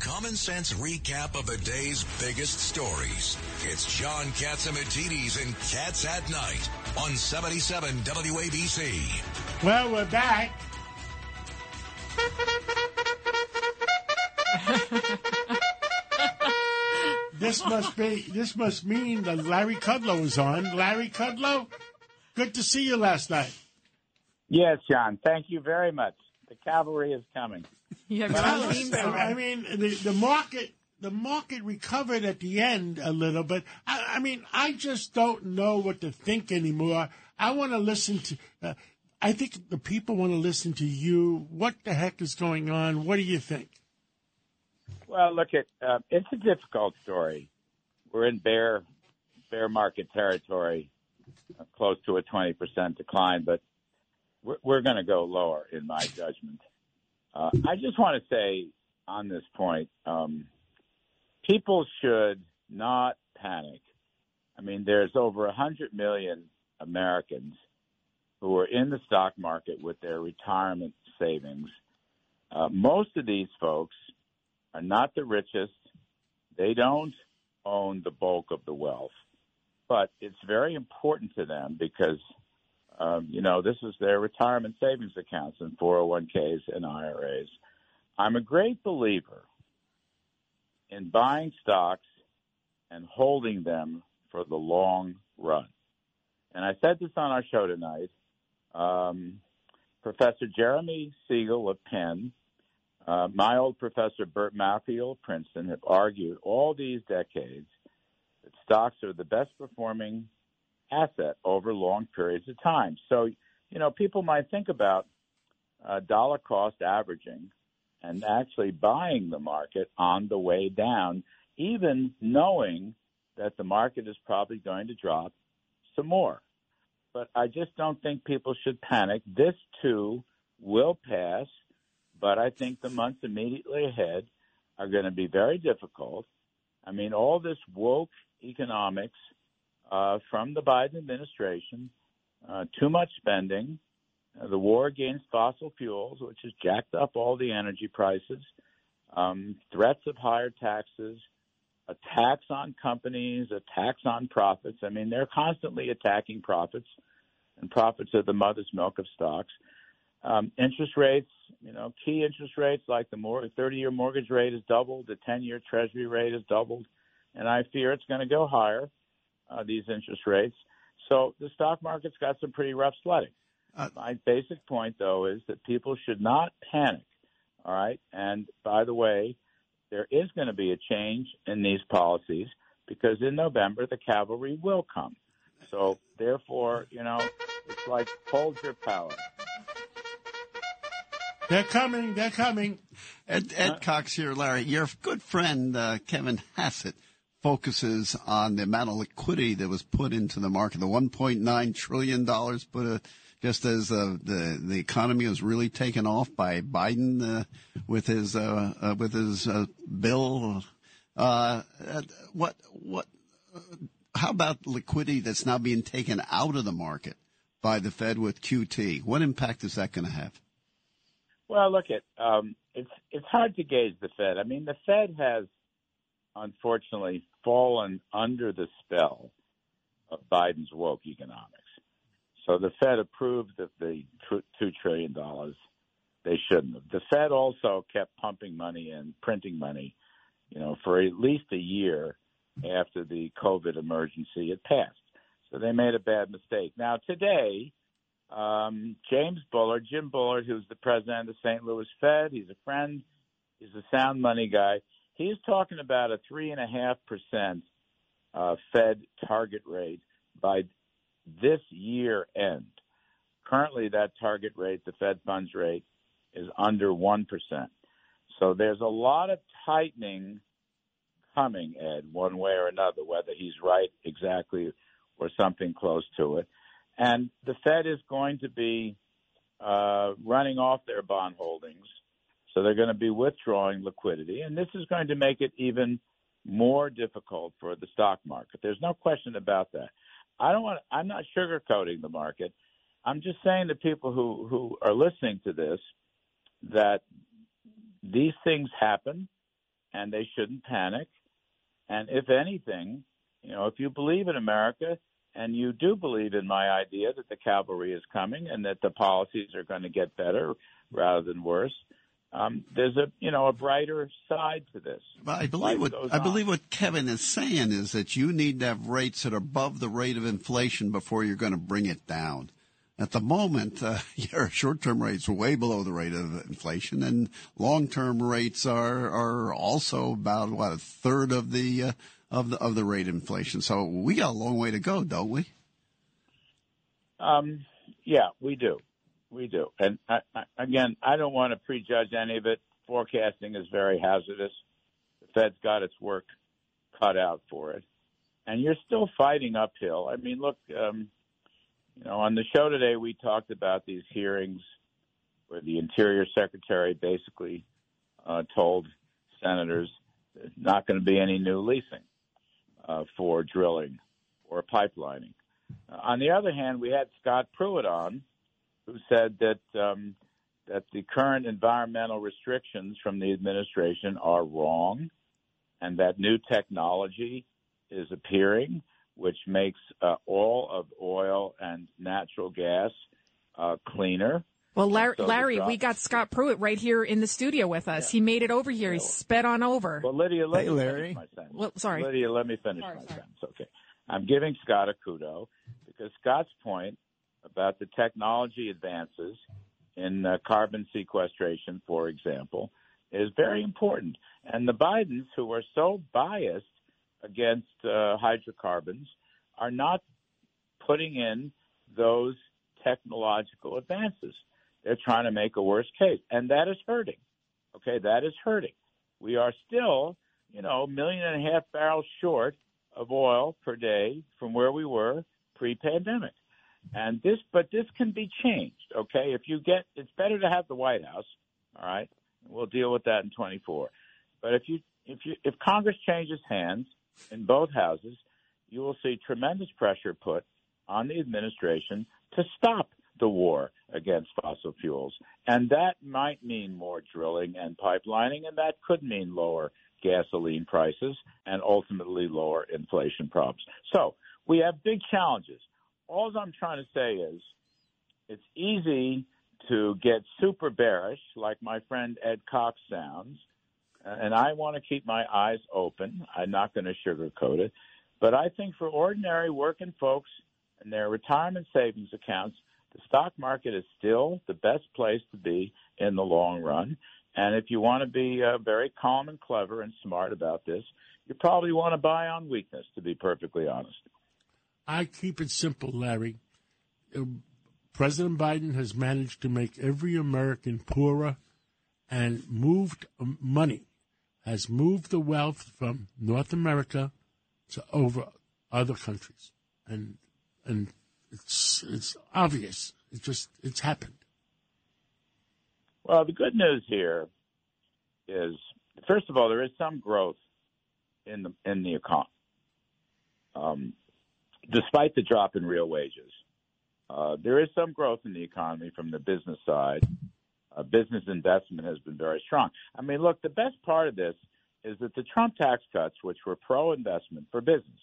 common sense recap of the day's biggest stories. It's John Catsimatidis and Cats at Night on 77 WABC. Well, we're back. this must be. This must mean that Larry Kudlow is on. Larry Kudlow, good to see you last night. Yes, John. Thank you very much. The cavalry is coming. Yeah, Tell us, I mean, the, the market the market recovered at the end a little, but I, I mean, I just don't know what to think anymore. I want to listen to. Uh, I think the people want to listen to you. What the heck is going on? What do you think? Well, look at uh, it's a difficult story. We're in bear bear market territory, uh, close to a twenty percent decline, but we're, we're going to go lower, in my judgment. Uh, I just want to say on this point, um, people should not panic. I mean, there's over a hundred million Americans who are in the stock market with their retirement savings. Uh, most of these folks are not the richest. They don't own the bulk of the wealth, but it's very important to them because, um, you know, this is their retirement savings accounts and 401ks and IRAs. I'm a great believer in buying stocks and holding them for the long run. And I said this on our show tonight. Um, Professor Jeremy Siegel of Penn, uh, my old professor Burt Malkiel of Princeton have argued all these decades that stocks are the best performing asset over long periods of time. So, you know, people might think about uh, dollar cost averaging and actually buying the market on the way down, even knowing that the market is probably going to drop some more. But I just don't think people should panic. This too will pass, but I think the months immediately ahead are going to be very difficult. I mean, all this woke economics uh, from the Biden administration, uh, too much spending, uh, the war against fossil fuels, which has jacked up all the energy prices, um, threats of higher taxes, a tax on companies, a tax on profits. I mean, they're constantly attacking profits, and profits are the mother's milk of stocks. Um, interest rates, you know, key interest rates like the 30-year mortgage rate has doubled, the 10-year Treasury rate has doubled, and I fear it's going to go higher. Uh, these interest rates. So the stock market's got some pretty rough sledding. Uh, My basic point, though, is that people should not panic. All right. And by the way, there is going to be a change in these policies because in November the cavalry will come. So therefore, you know, it's like hold your power. They're coming. They're coming. Ed, Ed Cox here, Larry. Your good friend uh, Kevin Hassett focuses on the amount of liquidity that was put into the market, the 1.9 trillion dollars put a just as uh, the the economy was really taken off by Biden uh, with his uh, uh with his uh, bill. Uh, what what? How about liquidity that's now being taken out of the market by the Fed with QT? What impact is that going to have? Well, look at um, it's it's hard to gauge the Fed. I mean, the Fed has unfortunately fallen under the spell of Biden's woke economics. So the Fed approved of the two trillion dollars. They shouldn't have. The Fed also kept pumping money and printing money, you know, for at least a year after the COVID emergency had passed. So they made a bad mistake. Now today, um, James Bullard, Jim Bullard, who's the president of the St. Louis Fed, he's a friend, he's a sound money guy. He's talking about a three and a half percent uh, Fed target rate by this year end. Currently, that target rate, the Fed funds rate, is under 1%. So there's a lot of tightening coming, Ed, one way or another, whether he's right exactly or something close to it. And the Fed is going to be uh, running off their bond holdings. So they're going to be withdrawing liquidity. And this is going to make it even more difficult for the stock market. There's no question about that. I don't want. I'm not sugarcoating the market. I'm just saying to people who who are listening to this that these things happen. and they shouldn't panic. And if anything, you know, if you believe in America and you do believe in my idea that the cavalry is coming and that the policies are going to get better rather than worse, um, there's a you know a brighter side to this. But I believe Life what I believe what Kevin is saying is that you need to have rates that are above the rate of inflation before you're going to bring it down. At the moment, uh, your short-term rates are way below the rate of inflation, and long-term rates are are also about what a third of the uh, of the of the rate of inflation. So we got a long way to go, don't we? Um, yeah, we do. We do. And I, I, again, I don't want to prejudge any of it. Forecasting is very hazardous. The Fed's got its work cut out for it. And you're still fighting uphill. I mean, look, um, you know, on the show today, we talked about these hearings where the Interior Secretary basically uh, told senators there's not going to be any new leasing uh, for drilling or pipelining. Uh, on the other hand, we had Scott Pruitt on, who said that um, that the current environmental restrictions from the administration are wrong, and that new technology is appearing, which makes uh, all of oil and natural gas uh, cleaner. Well, Larry, So Larry we got Scott Pruitt right here in the studio with us. He made it over here. He sped on over. Well, Lydia, let Hey, me Larry. finish my sentence. Well, sorry. Lydia, let me finish Sorry, my sorry. sentence. Okay. I'm giving Scott a kudo because Scott's point about the technology advances in uh, carbon sequestration, for example, is very important. And the Bidens, who are so biased against uh, hydrocarbons, are not putting in those technological advances. They're trying to make a worse case, and that is hurting. Okay, that is hurting. We are still, you know, a million and a half barrels short of oil per day from where we were pre-pandemic. And this, but this can be changed. Okay, if you get, it's better to have the White House. All right, we'll deal with that in 24. But if you, if you, if Congress changes hands in both houses, you will see tremendous pressure put on the administration to stop the war against fossil fuels. And that might mean more drilling and pipelining, and that could mean lower gasoline prices and ultimately lower inflation problems. So we have big challenges. All I'm trying to say is it's easy to get super bearish, like my friend Ed Cox sounds, and I want to keep my eyes open. I'm not going to sugarcoat it. But I think for ordinary working folks and their retirement savings accounts, the stock market is still the best place to be in the long run. And if you want to be uh, very calm and clever and smart about this, you probably want to buy on weakness, to be perfectly honest. I keep it simple, Larry. Uh, President Biden has managed to make every American poorer and moved um, money, has moved the wealth from North America to over other countries. And and it's it's obvious. It just it's happened. Well, the good news here is, first of all, there is some growth in the in the economy, um, despite the drop in real wages. Uh, there is some growth in the economy from the business side. Uh, business investment has been very strong. I mean, look, the best part of this is that the Trump tax cuts, which were pro-investment for business,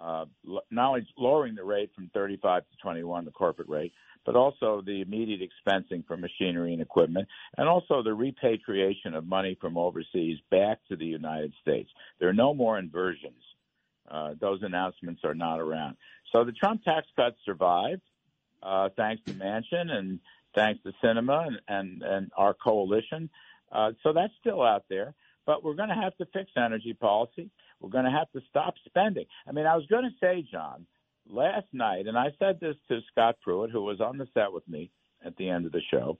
uh, not only lowering the rate from 35 to 21, the corporate rate, but also the immediate expensing for machinery and equipment, and also the repatriation of money from overseas back to the United States. There are no more inversions. Uh, those announcements are not around. So the Trump tax cuts survived, uh, thanks to Manchin and thanks to Sinema and, and, and our coalition. Uh, so that's still out there. But we're going to have to fix energy policy. We're going to have to stop spending. I mean, I was going to say, John, last night, and I said this to Scott Pruitt, who was on the set with me at the end of the show.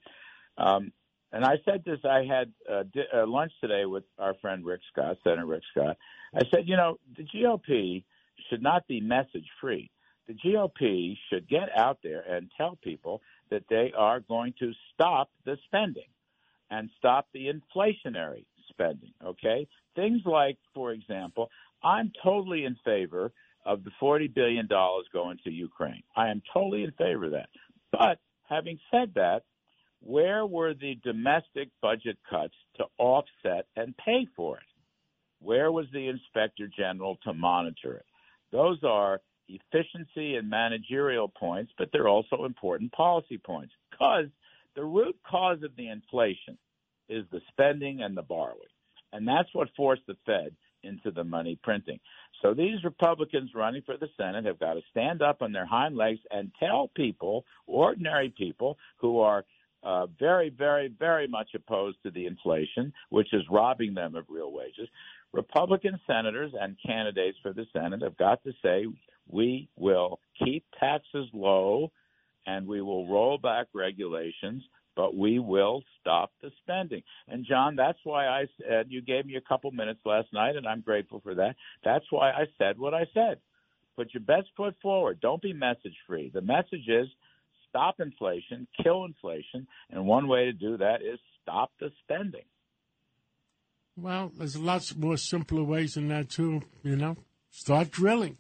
Um, and I said this. I had uh, di- uh, lunch today with our friend Rick Scott, Senator Rick Scott. I said, you know, the GOP should not be message free. The GOP should get out there and tell people that they are going to stop the spending and stop the inflationary spending. Okay, things like, for example, I'm totally in favor of the $40 billion going to Ukraine. I am totally in favor of that. But having said that, where were the domestic budget cuts to offset and pay for it? Where was the inspector general to monitor it? Those are efficiency and managerial points, but they're also important policy points because the root cause of the inflation is the spending and the borrowing. And that's what forced the Fed into the money printing. So these Republicans running for the Senate have got to stand up on their hind legs and tell people, ordinary people who are uh, very, very, very much opposed to the inflation, which is robbing them of real wages. Republican senators and candidates for the Senate have got to say, we will keep taxes low and we will roll back regulations, but we will stop the spending. And John, that's why I said you gave me a couple minutes last night, and I'm grateful for that. That's why I said what I said. Put your best foot forward. Don't be message free. The message is stop inflation, kill inflation, and one way to do that is stop the spending. Well, there's lots more simpler ways than that too. You know, start drilling.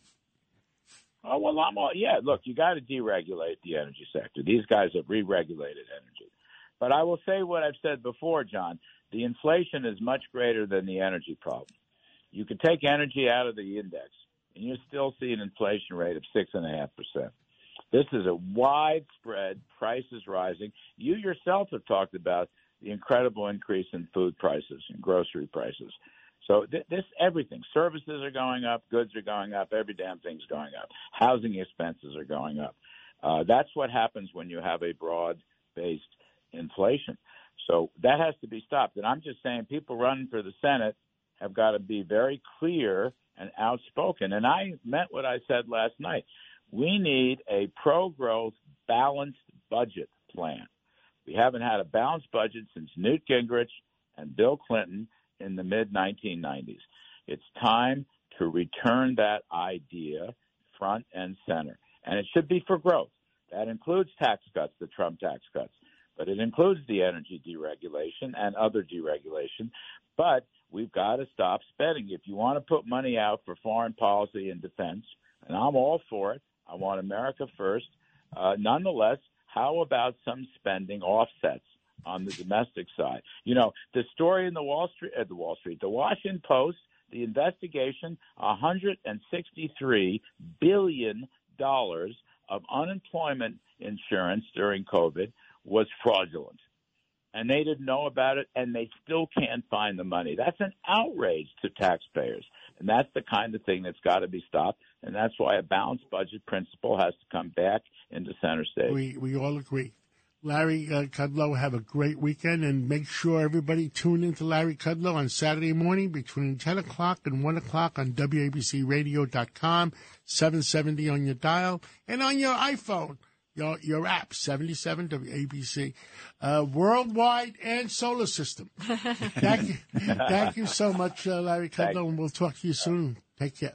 Oh well, I'm all yeah. Look, you got to deregulate the energy sector. These guys have re-regulated energy, but I will say what I've said before, John. The inflation is much greater than the energy problem. You can take energy out of the index, and you still see an inflation rate of six and a half percent. This is a widespread prices rising. You yourself have talked about the incredible increase in food prices and grocery prices. So th- this everything, services are going up, goods are going up, every damn thing's going up. Housing expenses are going up. Uh, that's what happens when you have a broad-based inflation. So that has to be stopped. And I'm just saying, people running for the Senate have got to be very clear and outspoken. And I meant what I said last night. We need a pro-growth, balanced budget plan. We haven't had a balanced budget since Newt Gingrich and Bill Clinton in the mid 1990s. It's time to return that idea front and center. And it should be for growth. That includes tax cuts, the Trump tax cuts, but it includes the energy deregulation and other deregulation. But we've got to stop spending. If you want to put money out for foreign policy and defense, and I'm all for it, I want America first. Uh, nonetheless, how about some spending offsets on the domestic side? You know, the story in the Wall Street, uh, the Wall Street, the Washington Post, the investigation, 163 billion dollars of unemployment insurance during COVID was fraudulent. And they didn't know about it, and they still can't find the money. That's an outrage to taxpayers. And that's the kind of thing that's got to be stopped. And that's why a balanced budget principle has to come back into center stage. We, we all agree. Larry uh, Kudlow, have a great weekend and make sure everybody tune into Larry Kudlow on Saturday morning between 10 o'clock and 1 o'clock on WABCRadio.com, 770 on your dial, and on your iPhone, your, your app, 77 WABC, uh, worldwide and solar system. thank you. Thank you so much, uh, Larry Kudlow, and we'll talk to you soon. Take care.